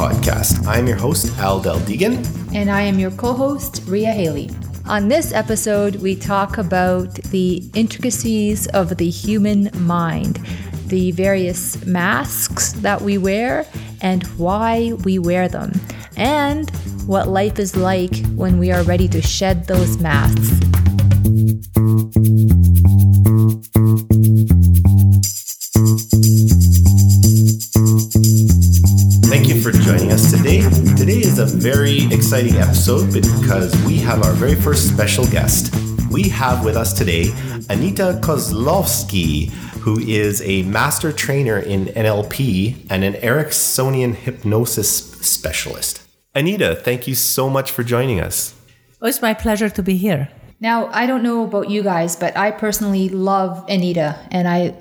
podcast. I'm your host, Al Del Deegan. And I am your co host, Ria Haley. On this episode, we talk about the intricacies of the human mind, the various masks that we wear, and why we wear them, and what life is like when we are ready to shed those masks. Exciting episode because we have our very first special guest. We have with us today Anita Kozlowski, who is a master trainer in NLP and an Ericksonian hypnosis specialist. Anita, thank you so much for joining us. Oh, it's my pleasure to be here. Now, I don't know about you guys, but I personally love Anita and I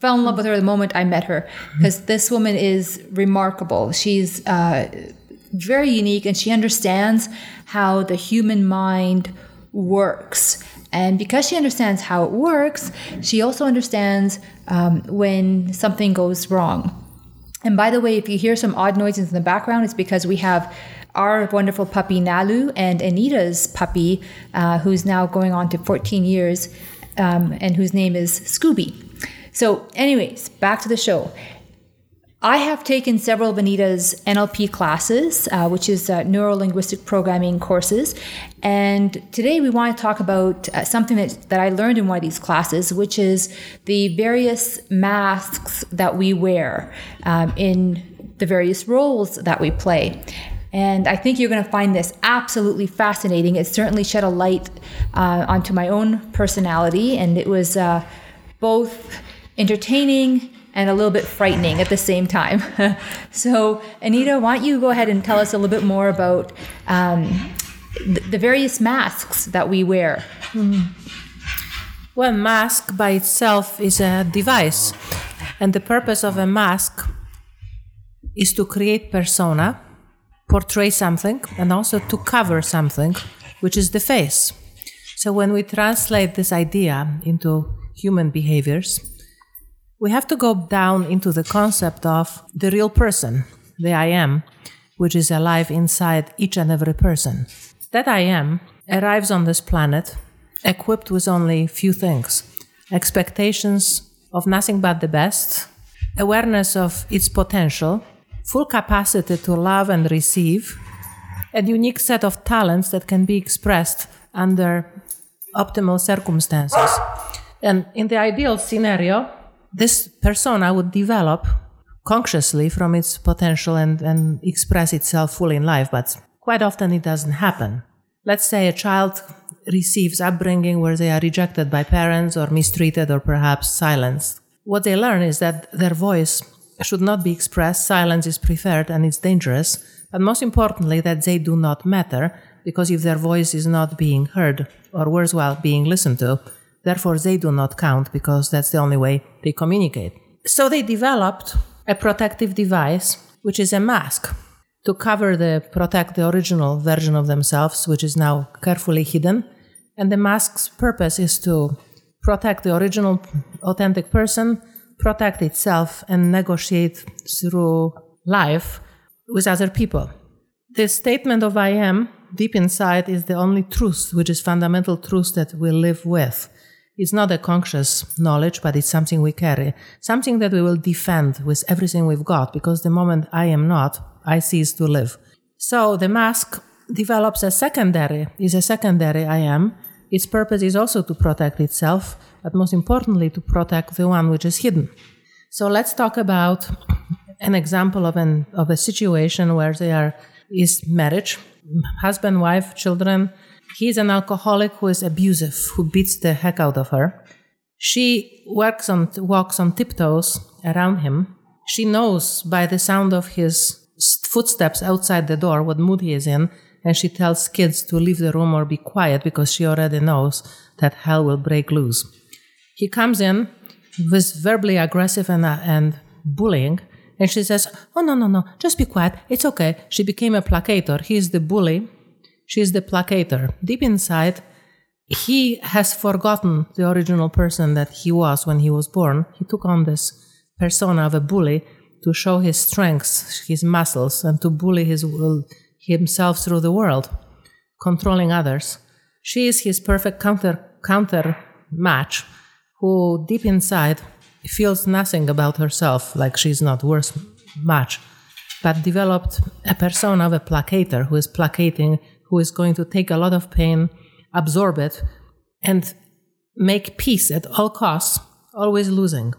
fell in love with her the moment I met her because this woman is remarkable. She's uh, very unique and she understands how the human mind works. And because she understands how it works, she also understands um, when something goes wrong. And by the way, if you hear some odd noises in the background, it's because we have our wonderful puppy Nalu and Anita's puppy, uh, who's now going on to 14 years, um, and whose name is Scooby. So, anyways, back to the show. I have taken several of Anita's NLP classes, uh, which is uh, neuro linguistic programming courses. And today we want to talk about uh, something that, that I learned in one of these classes, which is the various masks that we wear um, in the various roles that we play. And I think you're going to find this absolutely fascinating. It certainly shed a light uh, onto my own personality, and it was uh, both entertaining and a little bit frightening at the same time. so, Anita, why don't you go ahead and tell us a little bit more about um, the, the various masks that we wear? Mm. Well, mask by itself is a device, and the purpose of a mask is to create persona, portray something, and also to cover something, which is the face. So, when we translate this idea into human behaviors, we have to go down into the concept of the real person, the I am, which is alive inside each and every person. That I am arrives on this planet equipped with only few things expectations of nothing but the best, awareness of its potential, full capacity to love and receive, a unique set of talents that can be expressed under optimal circumstances. And in the ideal scenario, this persona would develop consciously from its potential and, and express itself fully in life, but quite often it doesn't happen. Let's say a child receives upbringing where they are rejected by parents or mistreated or perhaps silenced. What they learn is that their voice should not be expressed, silence is preferred and it's dangerous, but most importantly, that they do not matter because if their voice is not being heard or worse, being listened to, Therefore, they do not count because that's the only way they communicate. So they developed a protective device, which is a mask to cover the protect the original version of themselves, which is now carefully hidden. And the mask's purpose is to protect the original authentic person, protect itself, and negotiate through life with other people. The statement of I am deep inside is the only truth, which is fundamental truth that we live with. It's not a conscious knowledge, but it's something we carry, something that we will defend with everything we've got, because the moment I am not, I cease to live. So the mask develops a secondary, is a secondary I am. Its purpose is also to protect itself, but most importantly, to protect the one which is hidden. So let's talk about an example of an of a situation where there is marriage, husband, wife, children, He's an alcoholic who is abusive, who beats the heck out of her. She works on, walks on tiptoes around him. She knows by the sound of his footsteps outside the door what mood he is in, and she tells kids to leave the room or be quiet because she already knows that hell will break loose. He comes in with verbally aggressive and, uh, and bullying, and she says, Oh, no, no, no, just be quiet. It's okay. She became a placator. He's the bully, She's the placator. Deep inside, he has forgotten the original person that he was when he was born. He took on this persona of a bully, to show his strengths, his muscles, and to bully his, himself through the world, controlling others. She is his perfect counter, counter match, who deep inside feels nothing about herself, like she's not worth much, but developed a persona of a placater who is placating, who is going to take a lot of pain, absorb it, and make peace at all costs, always losing.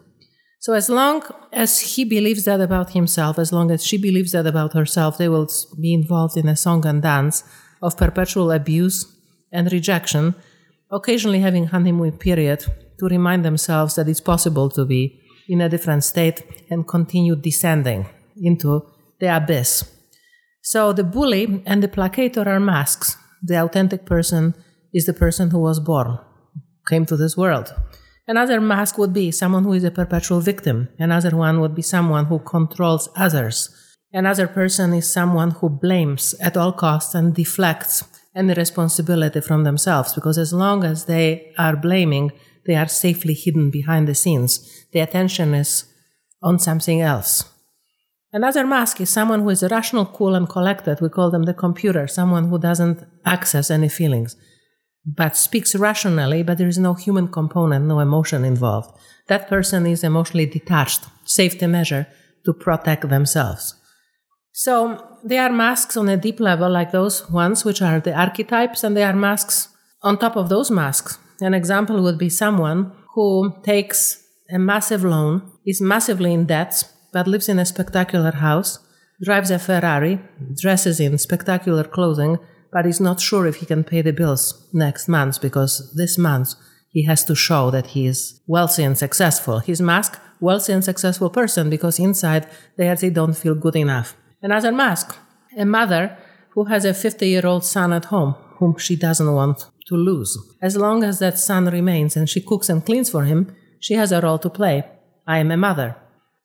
So, as long as he believes that about himself, as long as she believes that about herself, they will be involved in a song and dance of perpetual abuse and rejection, occasionally having honeymoon period to remind themselves that it's possible to be in a different state and continue descending into the abyss. So the bully and the placator are masks. The authentic person is the person who was born, came to this world. Another mask would be someone who is a perpetual victim. Another one would be someone who controls others. Another person is someone who blames at all costs and deflects any responsibility from themselves because as long as they are blaming, they are safely hidden behind the scenes. The attention is on something else. Another mask is someone who is rational, cool, and collected. We call them the computer, someone who doesn't access any feelings, but speaks rationally, but there is no human component, no emotion involved. That person is emotionally detached, safety measure to protect themselves. So they are masks on a deep level, like those ones which are the archetypes, and they are masks on top of those masks. An example would be someone who takes a massive loan, is massively in debt, but lives in a spectacular house, drives a Ferrari, dresses in spectacular clothing, but is not sure if he can pay the bills next month because this month he has to show that he is wealthy and successful. His mask, wealthy and successful person, because inside they actually don't feel good enough. Another mask, a mother who has a 50 year old son at home whom she doesn't want to lose. As long as that son remains and she cooks and cleans for him, she has a role to play. I am a mother.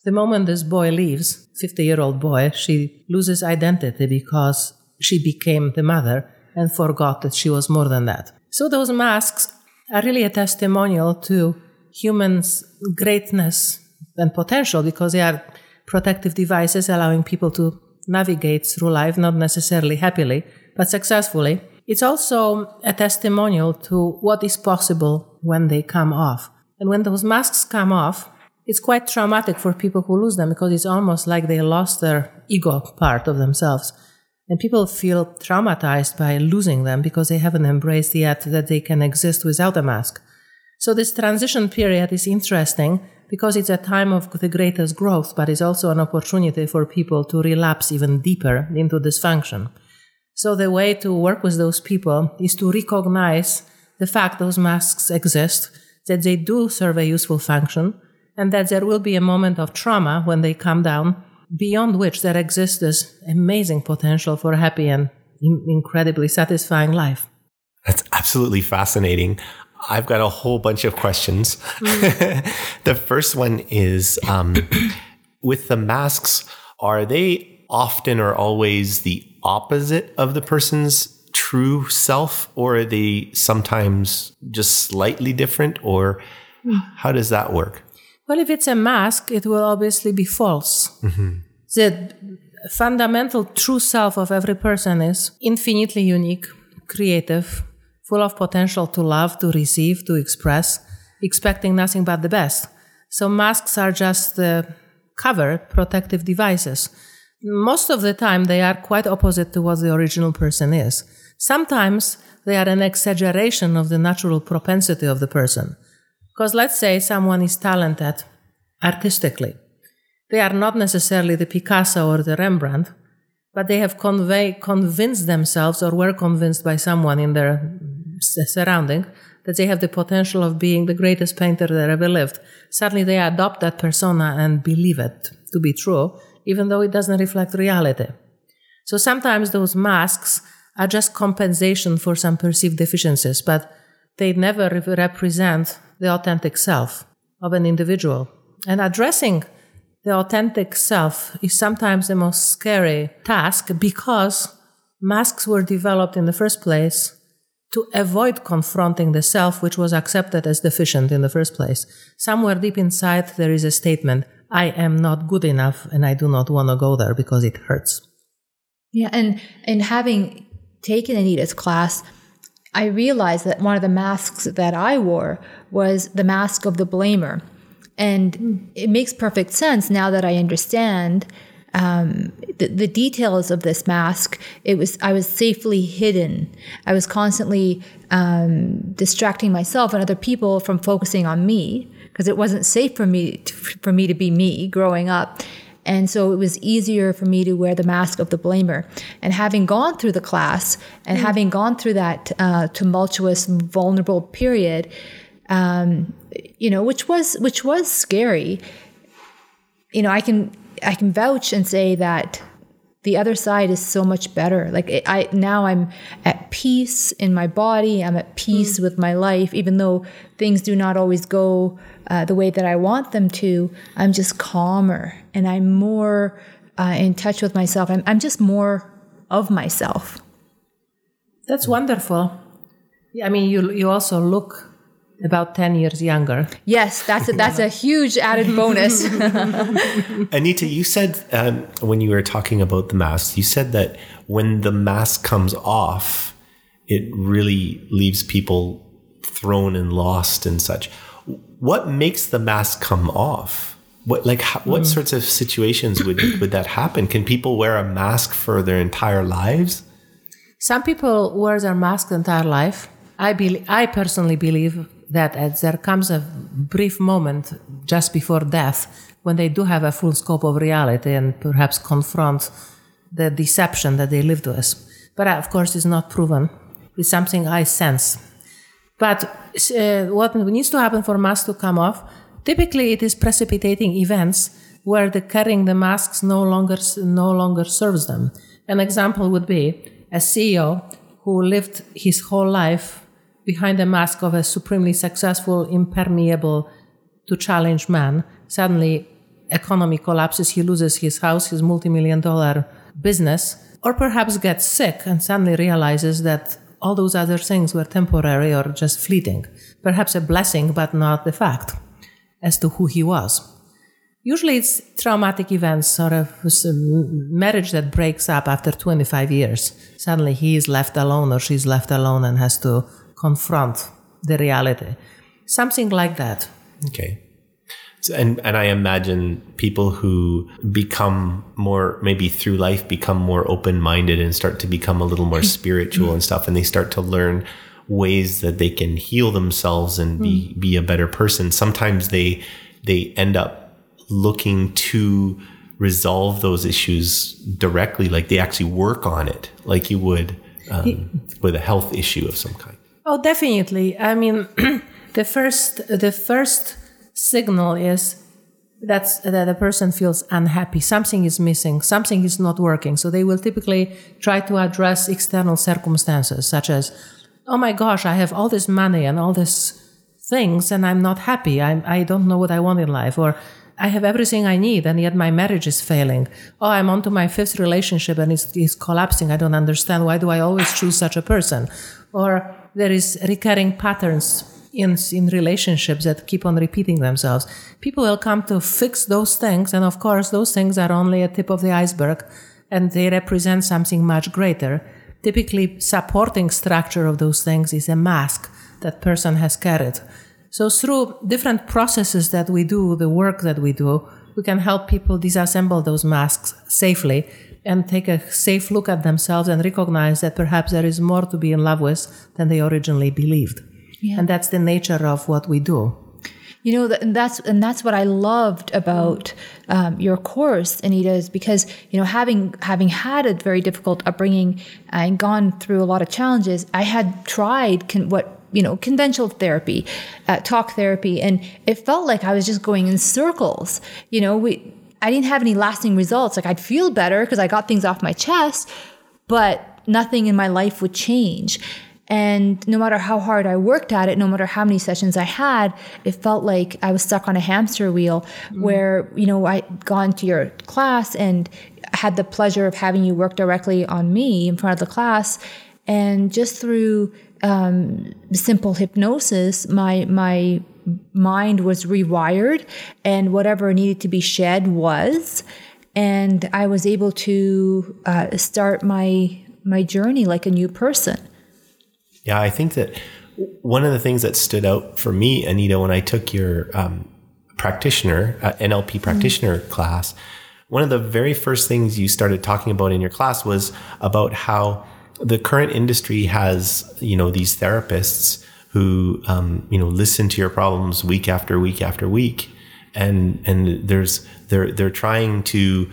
The moment this boy leaves, 50 year old boy, she loses identity because she became the mother and forgot that she was more than that. So those masks are really a testimonial to humans' greatness and potential because they are protective devices allowing people to navigate through life, not necessarily happily, but successfully. It's also a testimonial to what is possible when they come off. And when those masks come off, it's quite traumatic for people who lose them because it's almost like they lost their ego part of themselves. And people feel traumatized by losing them because they haven't embraced yet that they can exist without a mask. So this transition period is interesting because it's a time of the greatest growth, but it's also an opportunity for people to relapse even deeper into dysfunction. So the way to work with those people is to recognize the fact those masks exist, that they do serve a useful function, and that there will be a moment of trauma when they come down, beyond which there exists this amazing potential for a happy and in- incredibly satisfying life. That's absolutely fascinating. I've got a whole bunch of questions. Mm. the first one is um, with the masks, are they often or always the opposite of the person's true self, or are they sometimes just slightly different, or mm. how does that work? Well, if it's a mask, it will obviously be false. Mm-hmm. The fundamental true self of every person is infinitely unique, creative, full of potential to love, to receive, to express, expecting nothing but the best. So masks are just the cover, protective devices. Most of the time, they are quite opposite to what the original person is. Sometimes they are an exaggeration of the natural propensity of the person. Because let's say someone is talented artistically. They are not necessarily the Picasso or the Rembrandt, but they have convey, convinced themselves or were convinced by someone in their surrounding that they have the potential of being the greatest painter that ever lived. Suddenly they adopt that persona and believe it to be true, even though it doesn't reflect reality. So sometimes those masks are just compensation for some perceived deficiencies, but they never represent the authentic self of an individual. And addressing the authentic self is sometimes the most scary task because masks were developed in the first place to avoid confronting the self which was accepted as deficient in the first place. Somewhere deep inside, there is a statement I am not good enough and I do not want to go there because it hurts. Yeah, and and having taken Anita's class, I realized that one of the masks that I wore was the mask of the blamer. And it makes perfect sense now that I understand um, the, the, details of this mask. It was I was safely hidden. I was constantly um, distracting myself and other people from focusing on me because it wasn't safe for me to, for me to be me growing up. And so it was easier for me to wear the mask of the blamer. And having gone through the class and mm. having gone through that uh, tumultuous, vulnerable period, um, you know, which was which was scary. You know, I can I can vouch and say that the other side is so much better. Like it, I now I'm at peace in my body. I'm at peace mm. with my life, even though things do not always go uh, the way that I want them to. I'm just calmer and I'm more uh, in touch with myself. I'm, I'm just more of myself. That's wonderful. I mean, you you also look about 10 years younger. Yes, that's a, that's a huge added bonus. Anita, you said um, when you were talking about the mask, you said that when the mask comes off, it really leaves people thrown and lost and such. What makes the mask come off? What like how, what mm. sorts of situations would would that happen? Can people wear a mask for their entire lives? Some people wear their mask the entire life. I believe, I personally believe that there comes a brief moment just before death when they do have a full scope of reality and perhaps confront the deception that they lived with. But uh, of course, it's not proven. It's something I sense. But uh, what needs to happen for masks to come off? Typically, it is precipitating events where the carrying the masks no longer no longer serves them. An example would be a CEO who lived his whole life behind the mask of a supremely successful, impermeable to challenge man. Suddenly, economy collapses, he loses his house, his multi-million dollar business, or perhaps gets sick and suddenly realizes that all those other things were temporary or just fleeting. Perhaps a blessing, but not the fact as to who he was. Usually it's traumatic events or a marriage that breaks up after 25 years. Suddenly he is left alone or she's left alone and has to confront the reality. Something like that. Okay. So, and and I imagine people who become more maybe through life become more open minded and start to become a little more spiritual and stuff, and they start to learn ways that they can heal themselves and be mm. be a better person. Sometimes they they end up looking to resolve those issues directly, like they actually work on it, like you would um, with a health issue of some kind. Oh, definitely. I mean, the first the first signal is that's that the person feels unhappy. Something is missing. Something is not working. So they will typically try to address external circumstances, such as, "Oh my gosh, I have all this money and all these things, and I'm not happy. I I don't know what I want in life," or I have everything I need, and yet my marriage is failing. Oh, I'm on to my fifth relationship and it's, it's collapsing. I don't understand. Why do I always choose such a person? Or there is recurring patterns in, in relationships that keep on repeating themselves. People will come to fix those things, and of course, those things are only a tip of the iceberg, and they represent something much greater. Typically, supporting structure of those things is a mask that person has carried. So through different processes that we do, the work that we do, we can help people disassemble those masks safely and take a safe look at themselves and recognize that perhaps there is more to be in love with than they originally believed. Yeah. And that's the nature of what we do. You know, and that's and that's what I loved about um, your course, Anita, is because you know having having had a very difficult upbringing and gone through a lot of challenges, I had tried con- what you know conventional therapy, uh, talk therapy, and it felt like I was just going in circles. You know, we I didn't have any lasting results. Like I'd feel better because I got things off my chest, but nothing in my life would change. And no matter how hard I worked at it, no matter how many sessions I had, it felt like I was stuck on a hamster wheel mm. where, you know, I'd gone to your class and had the pleasure of having you work directly on me in front of the class. And just through um, simple hypnosis, my, my mind was rewired and whatever needed to be shed was. And I was able to uh, start my my journey like a new person. Yeah, I think that one of the things that stood out for me, Anita, when I took your um, practitioner, uh, NLP practitioner mm-hmm. class, one of the very first things you started talking about in your class was about how the current industry has, you know, these therapists who, um, you know, listen to your problems week after week after week, and and there's they're they're trying to,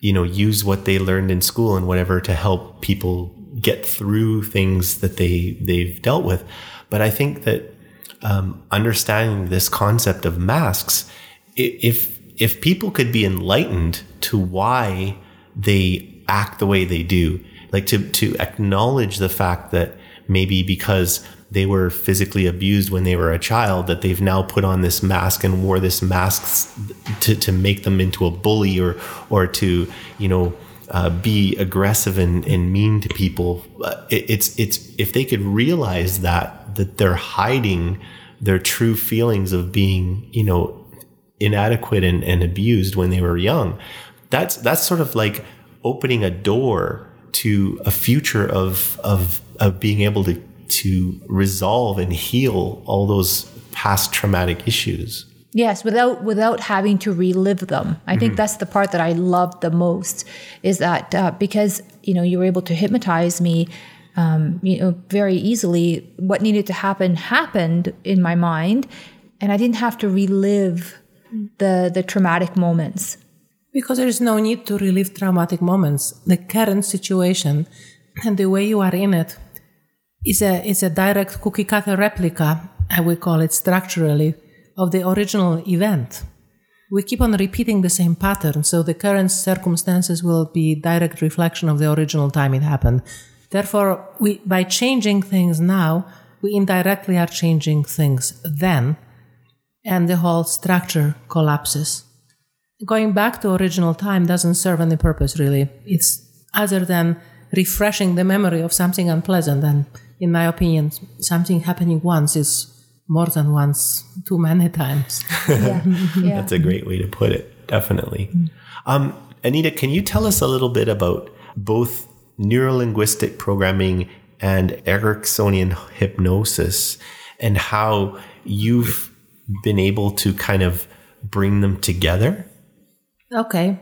you know, use what they learned in school and whatever to help people get through things that they they've dealt with. But I think that um, understanding this concept of masks, if if people could be enlightened to why they act the way they do, like to to acknowledge the fact that maybe because they were physically abused when they were a child that they've now put on this mask and wore this mask to, to make them into a bully or or to you know uh, be aggressive and, and mean to people. Uh, it, it's it's if they could realize that that they're hiding their true feelings of being you know inadequate and, and abused when they were young. That's that's sort of like opening a door to a future of of of being able to to resolve and heal all those past traumatic issues. Yes, without without having to relive them. I mm-hmm. think that's the part that I love the most is that uh, because you know you were able to hypnotize me, um, you know, very easily. What needed to happen happened in my mind, and I didn't have to relive the the traumatic moments. Because there is no need to relive traumatic moments. The current situation and the way you are in it is a is a direct cookie cutter replica. I would call it structurally of the original event. We keep on repeating the same pattern, so the current circumstances will be direct reflection of the original time it happened. Therefore, we, by changing things now, we indirectly are changing things then, and the whole structure collapses. Going back to original time doesn't serve any purpose, really. It's other than refreshing the memory of something unpleasant, and in my opinion, something happening once is more than once, too many times. yeah. yeah. That's a great way to put it, definitely. Um, Anita, can you tell us a little bit about both neurolinguistic programming and Ericksonian hypnosis and how you've been able to kind of bring them together? Okay.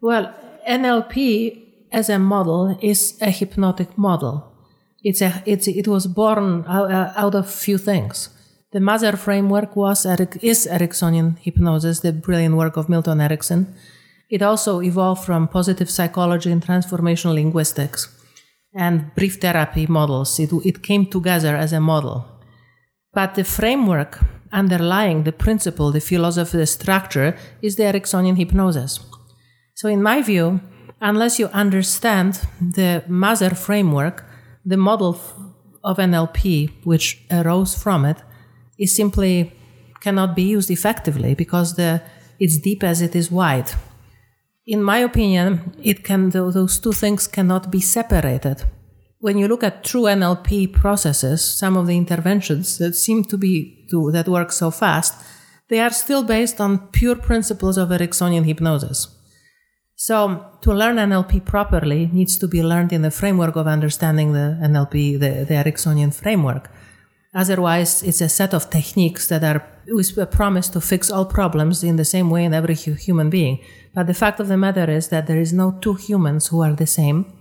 Well, NLP as a model is a hypnotic model. It's a, it's, it was born out, uh, out of few things. The mother framework was is Ericksonian hypnosis, the brilliant work of Milton Erickson. It also evolved from positive psychology and transformational linguistics and brief therapy models. It, it came together as a model. But the framework underlying the principle, the philosophy, the structure is the Ericksonian hypnosis. So, in my view, unless you understand the mother framework, the model of NLP, which arose from it, is simply cannot be used effectively because the it's deep as it is wide. In my opinion, it can those two things cannot be separated. When you look at true NLP processes, some of the interventions that seem to be to, that work so fast, they are still based on pure principles of Ericksonian hypnosis. So to learn NLP properly needs to be learned in the framework of understanding the NLP, the, the Ericksonian framework. Otherwise, it's a set of techniques that are with a promise to fix all problems in the same way in every human being. But the fact of the matter is that there is no two humans who are the same.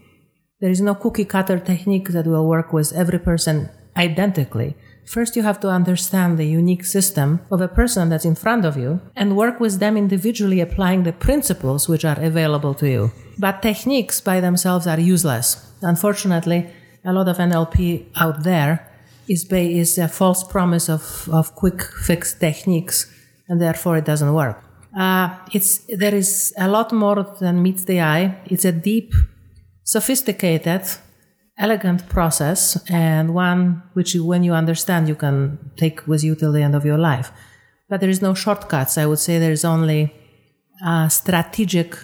There is no cookie cutter technique that will work with every person identically. First, you have to understand the unique system of a person that's in front of you and work with them individually, applying the principles which are available to you. But techniques by themselves are useless. Unfortunately, a lot of NLP out there is, is a false promise of, of quick fix techniques, and therefore it doesn't work. Uh, it's, there is a lot more than meets the eye. It's a deep, sophisticated, elegant process, and one which, you, when you understand, you can take with you till the end of your life. But there is no shortcuts. I would say there is only uh, strategic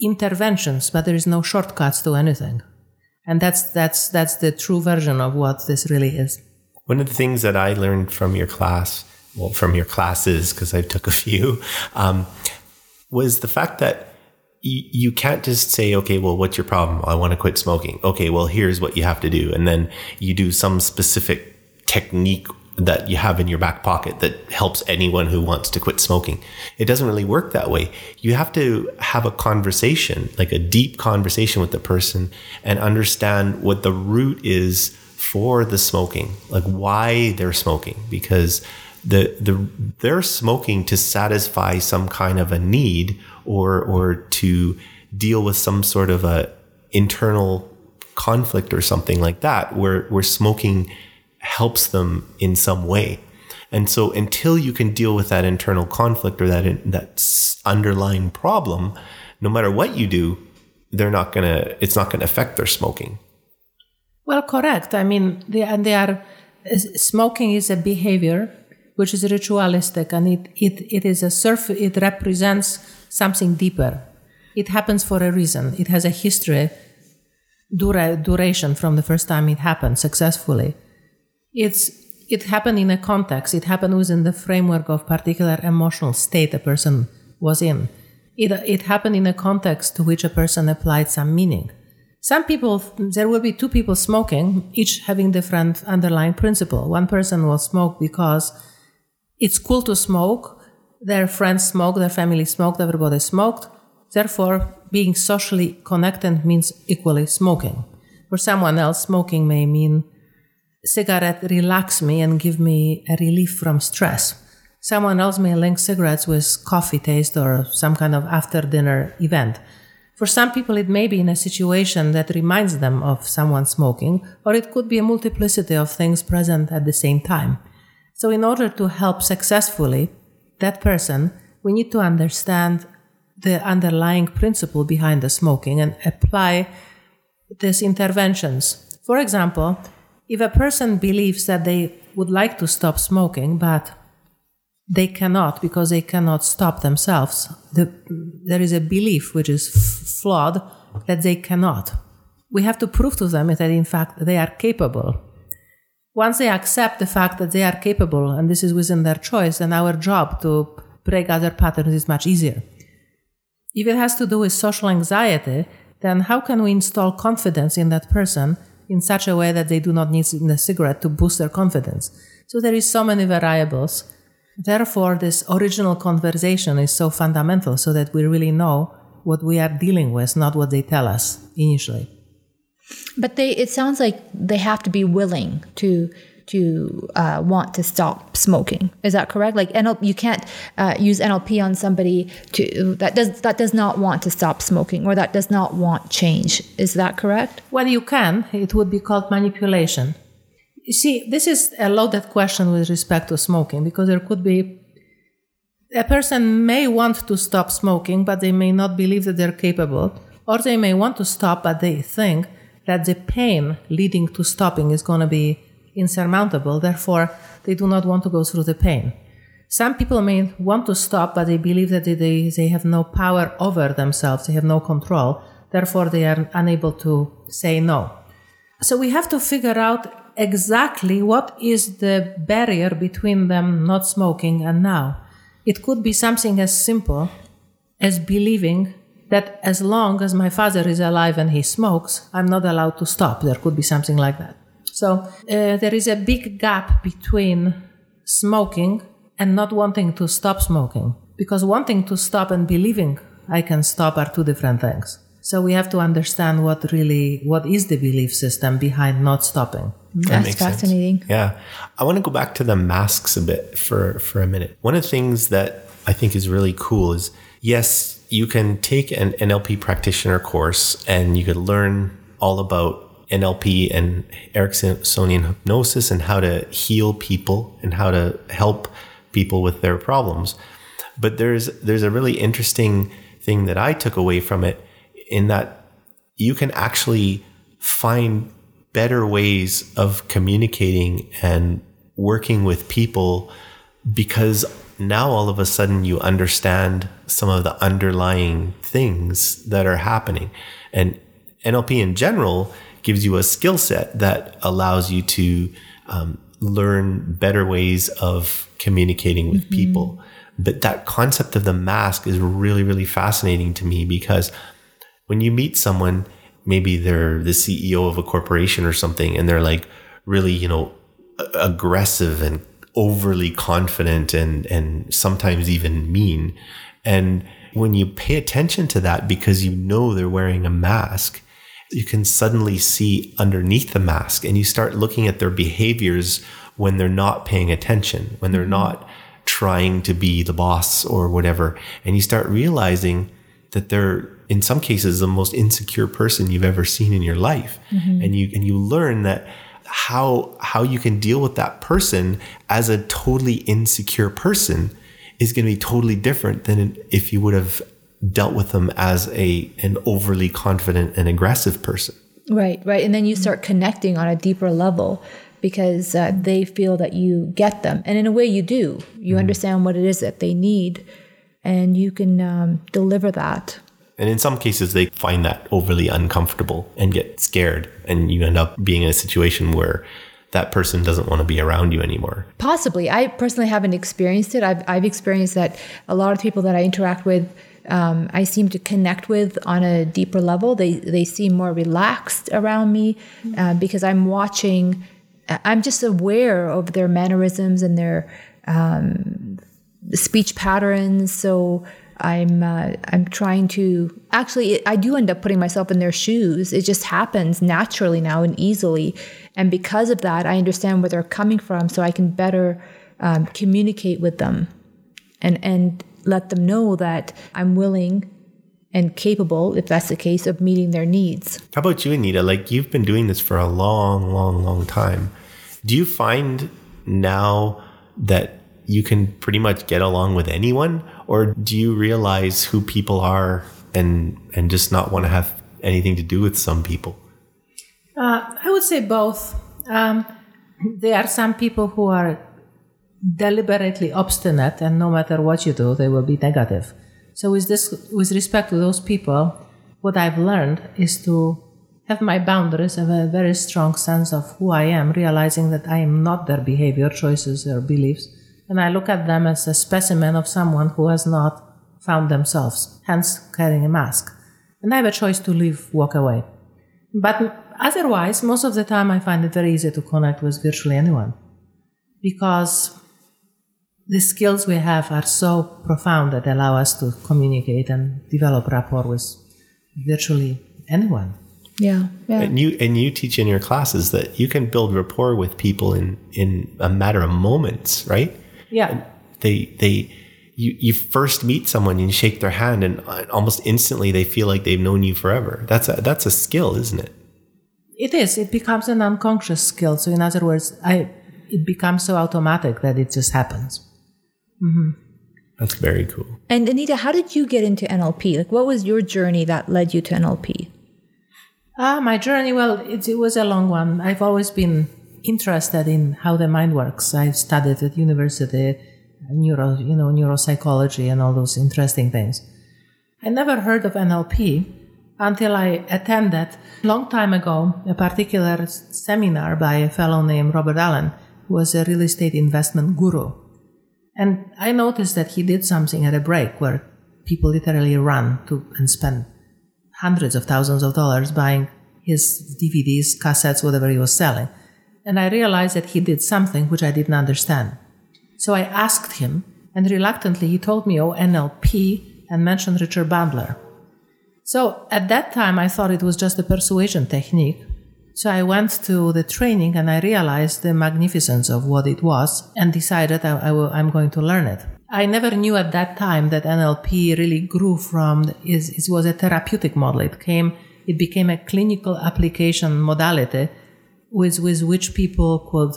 interventions, but there is no shortcuts to anything and that's that's that's the true version of what this really is one of the things that i learned from your class well, from your classes, because I took a few, um, was the fact that you can't just say, okay, well, what's your problem? I want to quit smoking. Okay, well, here's what you have to do. And then you do some specific technique that you have in your back pocket that helps anyone who wants to quit smoking. It doesn't really work that way. You have to have a conversation, like a deep conversation with the person and understand what the root is for the smoking, like why they're smoking because the the they're smoking to satisfy some kind of a need or or to deal with some sort of a internal conflict or something like that where where smoking helps them in some way. And so until you can deal with that internal conflict or that that underlying problem no matter what you do they're not going to it's not going to affect their smoking. Well correct. I mean they, and they are uh, smoking is a behavior which is ritualistic and it, it, it is a surf it represents something deeper. It happens for a reason. It has a history dura, duration from the first time it happened successfully. It's it happened in a context. It happened within the framework of particular emotional state a person was in. It, it happened in a context to which a person applied some meaning. Some people there will be two people smoking each having different underlying principle. One person will smoke because it's cool to smoke. Their friends smoked, their family smoked, everybody smoked. Therefore, being socially connected means equally smoking. For someone else, smoking may mean cigarette relax me and give me a relief from stress. Someone else may link cigarettes with coffee taste or some kind of after dinner event. For some people, it may be in a situation that reminds them of someone smoking, or it could be a multiplicity of things present at the same time. So, in order to help successfully that person, we need to understand the underlying principle behind the smoking and apply these interventions. For example, if a person believes that they would like to stop smoking, but they cannot because they cannot stop themselves, the, there is a belief which is f- flawed that they cannot. We have to prove to them that in fact they are capable once they accept the fact that they are capable and this is within their choice, then our job to break other patterns is much easier. If it has to do with social anxiety, then how can we install confidence in that person in such a way that they do not need a cigarette to boost their confidence? So there is so many variables. Therefore, this original conversation is so fundamental so that we really know what we are dealing with, not what they tell us initially. But they, it sounds like they have to be willing to to uh, want to stop smoking. Is that correct? Like NLP, you can't uh, use NLP on somebody to that does that does not want to stop smoking or that does not want change. Is that correct? Well, you can. It would be called manipulation. You see, this is a loaded question with respect to smoking because there could be a person may want to stop smoking, but they may not believe that they're capable, or they may want to stop, but they think that the pain leading to stopping is going to be insurmountable. Therefore, they do not want to go through the pain. Some people may want to stop, but they believe that they, they have no power over themselves, they have no control. Therefore, they are unable to say no. So we have to figure out exactly what is the barrier between them not smoking and now. It could be something as simple as believing that as long as my father is alive and he smokes, I'm not allowed to stop. There could be something like that. So uh, there is a big gap between smoking and not wanting to stop smoking. Because wanting to stop and believing I can stop are two different things. So we have to understand what really what is the belief system behind not stopping. That That's fascinating. Sense. Yeah. I want to go back to the masks a bit for for a minute. One of the things that I think is really cool is yes, you can take an NLP practitioner course and you could learn all about NLP and Ericksonian hypnosis and how to heal people and how to help people with their problems. But there's there's a really interesting thing that I took away from it in that you can actually find better ways of communicating and working with people because now all of a sudden you understand some of the underlying things that are happening. And NLP in general gives you a skill set that allows you to um, learn better ways of communicating with people. But that concept of the mask is really, really fascinating to me because when you meet someone, maybe they're the CEO of a corporation or something, and they're like really, you know, aggressive and overly confident and, and sometimes even mean. And when you pay attention to that because you know they're wearing a mask, you can suddenly see underneath the mask and you start looking at their behaviors when they're not paying attention, when they're mm-hmm. not trying to be the boss or whatever. And you start realizing that they're in some cases the most insecure person you've ever seen in your life. Mm-hmm. And you and you learn that how how you can deal with that person as a totally insecure person is going to be totally different than if you would have dealt with them as a an overly confident and aggressive person. Right, right. And then you start connecting on a deeper level because uh, they feel that you get them. And in a way, you do. You understand what it is that they need, and you can um, deliver that. And in some cases, they find that overly uncomfortable and get scared, and you end up being in a situation where that person doesn't want to be around you anymore. Possibly. I personally haven't experienced it. I've, I've experienced that a lot of people that I interact with, um, I seem to connect with on a deeper level. They, they seem more relaxed around me uh, because I'm watching, I'm just aware of their mannerisms and their um, speech patterns. So I'm uh, I'm trying to actually I do end up putting myself in their shoes. It just happens naturally now and easily, and because of that, I understand where they're coming from, so I can better um, communicate with them, and and let them know that I'm willing and capable, if that's the case, of meeting their needs. How about you, Anita? Like you've been doing this for a long, long, long time. Do you find now that you can pretty much get along with anyone, or do you realize who people are and and just not want to have anything to do with some people? Uh, I would say both. Um, there are some people who are deliberately obstinate, and no matter what you do, they will be negative. So, with this, with respect to those people, what I've learned is to have my boundaries, have a very strong sense of who I am, realizing that I am not their behavior, choices, or beliefs, and I look at them as a specimen of someone who has not found themselves, hence carrying a mask. And I have a choice to leave, walk away. But otherwise, most of the time, I find it very easy to connect with virtually anyone because the skills we have are so profound that allow us to communicate and develop rapport with virtually anyone. Yeah, yeah. And you and you teach in your classes that you can build rapport with people in in a matter of moments, right? Yeah. They they you you first meet someone and you shake their hand and uh, almost instantly they feel like they've known you forever. That's a that's a skill, isn't it? It is. It becomes an unconscious skill. So, in other words, I it becomes so automatic that it just happens. That's very cool. And Anita, how did you get into NLP? Like, what was your journey that led you to NLP? Ah, my journey. Well, it, it was a long one. I've always been interested in how the mind works. I studied at university, neuro, you know, neuropsychology and all those interesting things. I never heard of NLP until I attended long time ago a particular seminar by a fellow named Robert Allen, who was a real estate investment guru. And I noticed that he did something at a break where people literally run to and spend hundreds of thousands of dollars buying his DVDs, cassettes, whatever he was selling. And I realized that he did something which I didn't understand. So I asked him, and reluctantly he told me, oh, NLP, and mentioned Richard Bandler. So at that time, I thought it was just a persuasion technique. So I went to the training and I realized the magnificence of what it was and decided I, I will, I'm going to learn it. I never knew at that time that NLP really grew from is it was a therapeutic model. It came, it became a clinical application modality with with which people could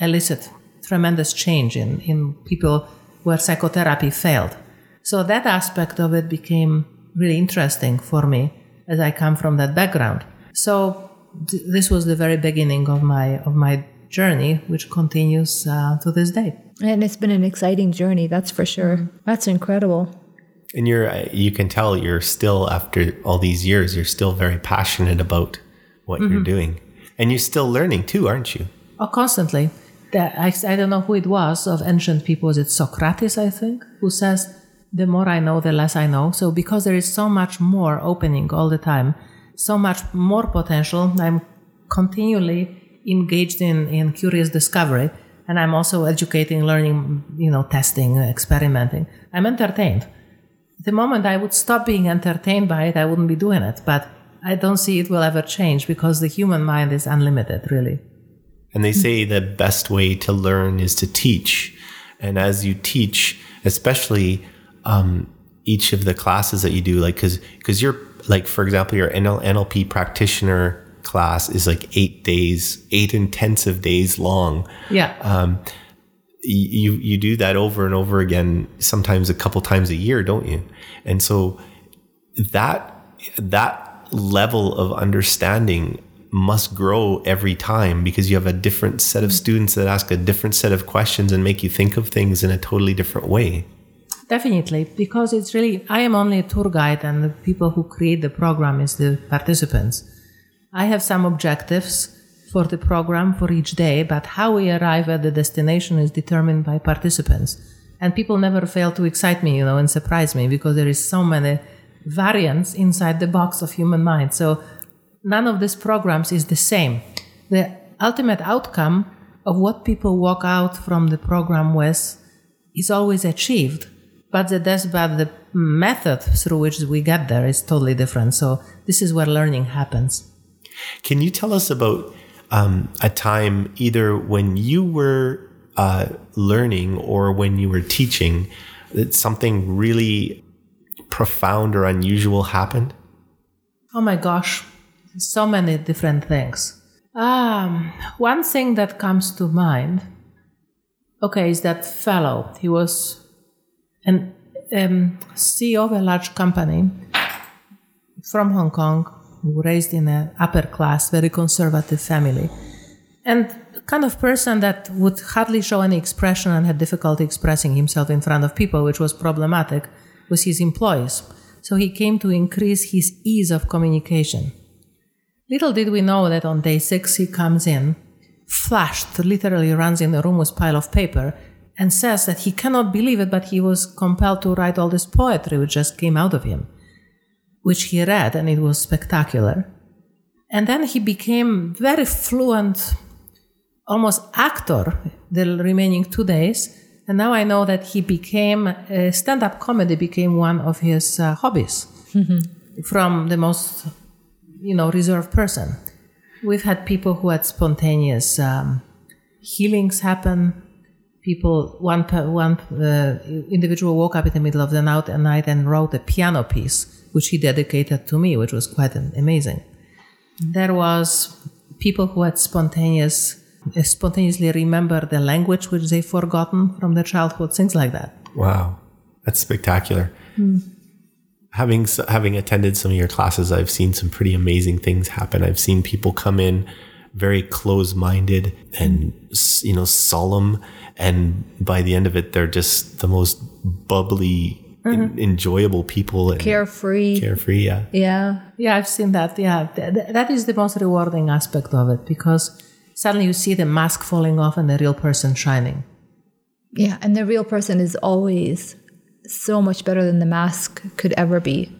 elicit tremendous change in in people where psychotherapy failed. So that aspect of it became really interesting for me as I come from that background. So th- this was the very beginning of my of my journey, which continues uh, to this day. And it's been an exciting journey, that's for sure. Mm-hmm. That's incredible. And you're uh, you can tell you're still after all these years, you're still very passionate about what you're mm-hmm. doing. And you're still learning too, aren't you? Oh, constantly. that I, I don't know who it was of ancient people. Was it Socrates, I think, who says, the more I know, the less I know. So because there is so much more opening all the time, so much more potential, I'm continually engaged in, in curious discovery. And I'm also educating, learning, you know, testing, experimenting. I'm entertained. The moment I would stop being entertained by it, I wouldn't be doing it. But I don't see it will ever change because the human mind is unlimited, really. And they say the best way to learn is to teach. And as you teach, especially um, each of the classes that you do, like, cause, cause you're like, for example, your NL, NLP practitioner class is like eight days, eight intensive days long. Yeah. Um, you, you do that over and over again, sometimes a couple times a year, don't you? And so that, that level of understanding must grow every time because you have a different set of mm. students that ask a different set of questions and make you think of things in a totally different way. Definitely, because it's really, I am only a tour guide and the people who create the program is the participants. I have some objectives for the program for each day, but how we arrive at the destination is determined by participants. And people never fail to excite me, you know, and surprise me because there is so many variants inside the box of human mind. So none of these programs is the same. The ultimate outcome of what people walk out from the program with is always achieved, but the but the method through which we get there is totally different. So this is where learning happens. Can you tell us about um, a time either when you were uh, learning or when you were teaching that something really profound or unusual happened? Oh my gosh, so many different things. Um, one thing that comes to mind, okay, is that fellow. He was an um, CEO of a large company from Hong Kong, raised in an upper class, very conservative family, and kind of person that would hardly show any expression and had difficulty expressing himself in front of people, which was problematic with his employees. So he came to increase his ease of communication. Little did we know that on day six he comes in, flushed, literally runs in the room with pile of paper, and says that he cannot believe it, but he was compelled to write all this poetry which just came out of him, which he read, and it was spectacular. And then he became very fluent, almost actor the remaining two days. And now I know that he became uh, stand-up comedy became one of his uh, hobbies from the most you know, reserved person. We've had people who had spontaneous um, healings happen. People, one one uh, individual woke up in the middle of the night and wrote a piano piece, which he dedicated to me, which was quite amazing. There was people who had spontaneous, spontaneously remember the language which they've forgotten from their childhood, things like that. Wow, that's spectacular. Mm having having attended some of your classes, I've seen some pretty amazing things happen. I've seen people come in very close-minded and you know solemn, and by the end of it, they're just the most bubbly. Mm-hmm. enjoyable people and carefree carefree yeah yeah yeah i've seen that yeah that is the most rewarding aspect of it because suddenly you see the mask falling off and the real person shining yeah and the real person is always so much better than the mask could ever be.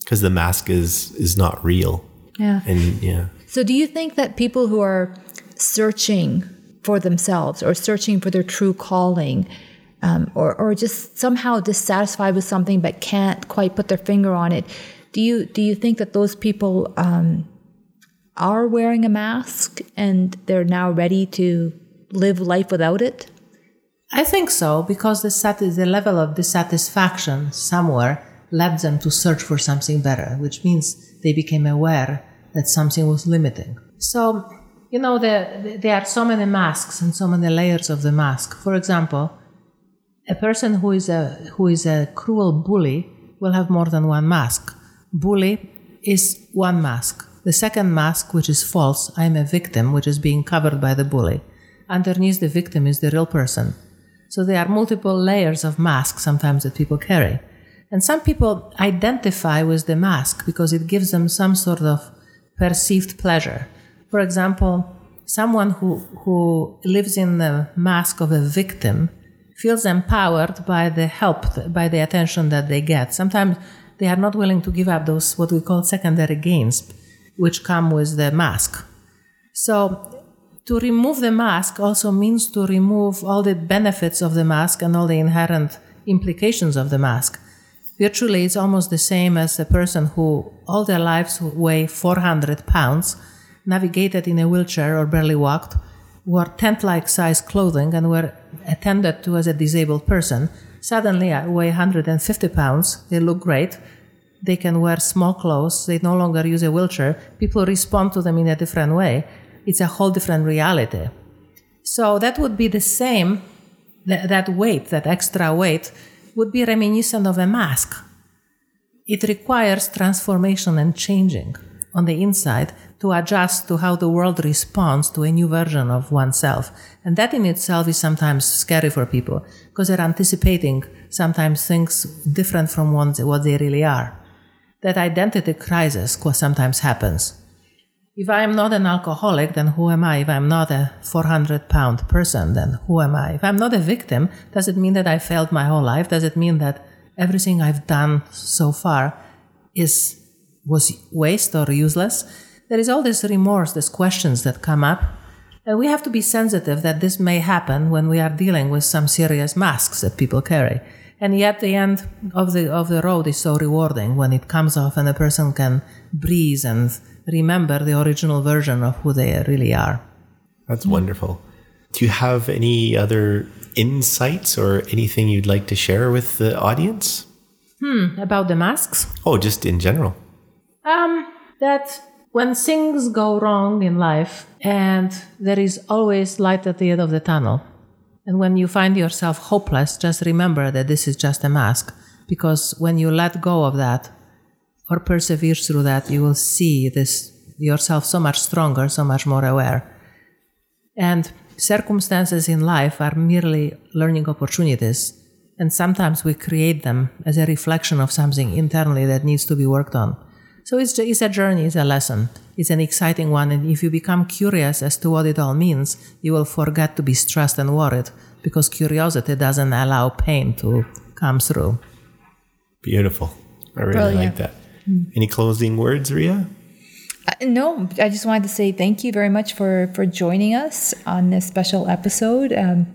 Because the mask is is not real. Yeah. And yeah. So do you think that people who are searching for themselves or searching for their true calling um, or, or just somehow dissatisfied with something but can't quite put their finger on it, do you do you think that those people um, are wearing a mask and they're now ready to live life without it? I think so, because the, sat- the level of dissatisfaction somewhere led them to search for something better, which means they became aware that something was limiting. So, you know, there, there are so many masks and so many layers of the mask. For example, a person who is a, who is a cruel bully will have more than one mask. Bully is one mask. The second mask, which is false, I am a victim, which is being covered by the bully. Underneath the victim is the real person. So there are multiple layers of masks sometimes that people carry. And some people identify with the mask because it gives them some sort of perceived pleasure. For example, someone who, who lives in the mask of a victim feels empowered by the help, by the attention that they get. Sometimes they are not willing to give up those what we call secondary gains, which come with the mask. So to remove the mask also means to remove all the benefits of the mask and all the inherent implications of the mask. Virtually, it's almost the same as a person who all their lives weigh 400 pounds, navigated in a wheelchair or barely walked, wore tent like size clothing, and were attended to as a disabled person. Suddenly, I weigh 150 pounds, they look great, they can wear small clothes, they no longer use a wheelchair, people respond to them in a different way. It's a whole different reality. So, that would be the same, that, weight, that extra weight would be reminiscent of a mask. It requires transformation and changing on the inside to adjust to how the world responds to a new version of oneself. And that in itself is sometimes scary for people because they're anticipating sometimes things different from what they really are. That identity crisis sometimes happens. If I am not an alcoholic, then who am I? If I'm not a 400 pound person, then who am I? If I'm not a victim, does it mean that I failed my whole life? Does it mean that everything I've done so far is was waste or useless? There is all this remorse, these questions that come up. And we have to be sensitive that this may happen when we are dealing with some serious masks that people carry. And yet the end of the of the road is so rewarding when it comes off and a person can breathe and remember the original version of who they really are. That's wonderful. Do you have any other insights or anything you'd like to share with the audience? Hmm, about the masks? Oh, just in general. Um, that when things go wrong in life and there is always light at the end of the tunnel, and when you find yourself hopeless, just remember that this is just a mask. Because when you let go of that, or persevere through that, you will see this yourself so much stronger, so much more aware. And circumstances in life are merely learning opportunities, and sometimes we create them as a reflection of something internally that needs to be worked on. So it's, it's a journey, it's a lesson, it's an exciting one, and if you become curious as to what it all means, you will forget to be stressed and worried because curiosity doesn't allow pain to come through. Beautiful. I really Brilliant. like that. Any closing words, Ria? Uh, no, I just wanted to say thank you very much for for joining us on this special episode. Um,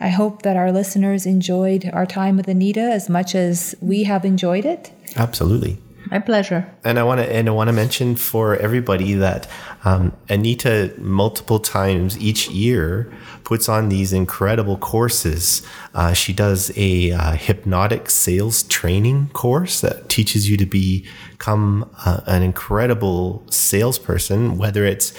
I hope that our listeners enjoyed our time with Anita as much as we have enjoyed it. Absolutely. My pleasure. And I want to and I want to mention for everybody that um, Anita multiple times each year puts on these incredible courses. Uh, she does a uh, hypnotic sales training course that teaches you to become uh, an incredible salesperson, whether it's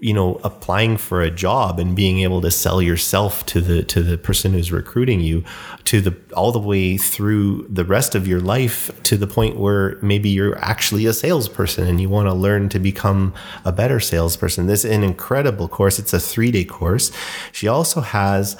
you know applying for a job and being able to sell yourself to the to the person who's recruiting you to the all the way through the rest of your life to the point where maybe you're actually a salesperson and you want to learn to become a better salesperson. This is an incredible course. It's a 3-day course. She also has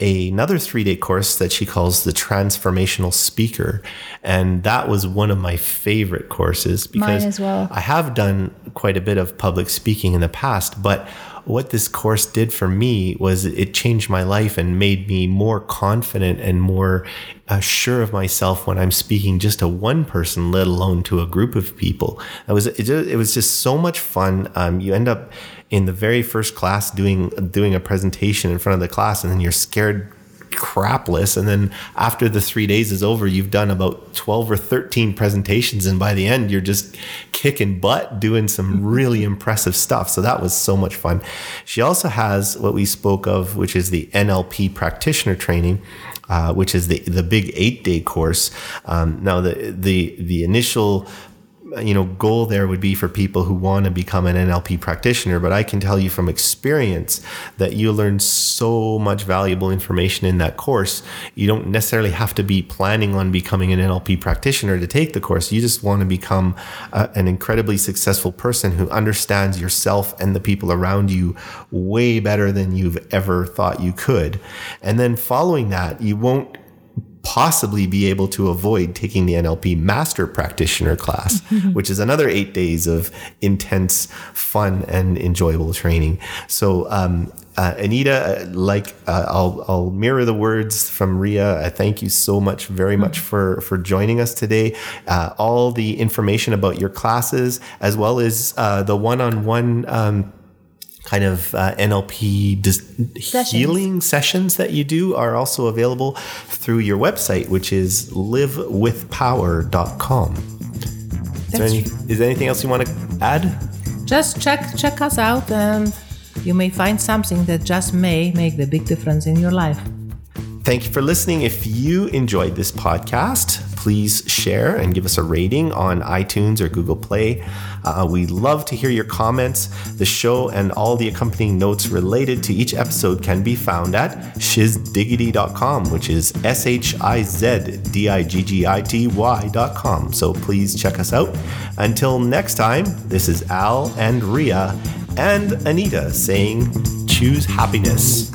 another three day course that she calls the transformational speaker and that was one of my favorite courses because well. I have done quite a bit of public speaking in the past, but what this course did for me was it changed my life and made me more confident and more uh, sure of myself when I'm speaking just to one person, let alone to a group of people. It was it, just, it was just so much fun. Um, you end up in the very first class doing doing a presentation in front of the class, and then you're scared crapless and then after the three days is over you've done about 12 or 13 presentations and by the end you're just kicking butt doing some really impressive stuff. So that was so much fun. She also has what we spoke of which is the nlp practitioner training uh, which is the the big eight day course. Um, now the the the initial you know goal there would be for people who want to become an NLP practitioner but I can tell you from experience that you learn so much valuable information in that course you don't necessarily have to be planning on becoming an NLP practitioner to take the course. You just want to become a, an incredibly successful person who understands yourself and the people around you way better than you've ever thought you could. And then following that you won't possibly be able to avoid taking the NLP Master Practitioner class, which is another eight days of intense, fun, and enjoyable training. So, um, uh, Anita, uh, like uh, I'll, I'll mirror the words from Ria. I thank you so much, very much for for joining us today. Uh, all the information about your classes, as well as uh, the one-on-one. Um, kind of uh, NLP dis- healing sessions that you do are also available through your website, which is livewithpower.com. Is there, any, is there anything else you want to add? Just check check us out and you may find something that just may make the big difference in your life. Thank you for listening. If you enjoyed this podcast, please share and give us a rating on iTunes or Google Play. Uh, we love to hear your comments. The show and all the accompanying notes related to each episode can be found at shizdiggity.com, which is S H I Z D I G G I T Y.com. So please check us out. Until next time, this is Al and Ria and Anita saying, choose happiness.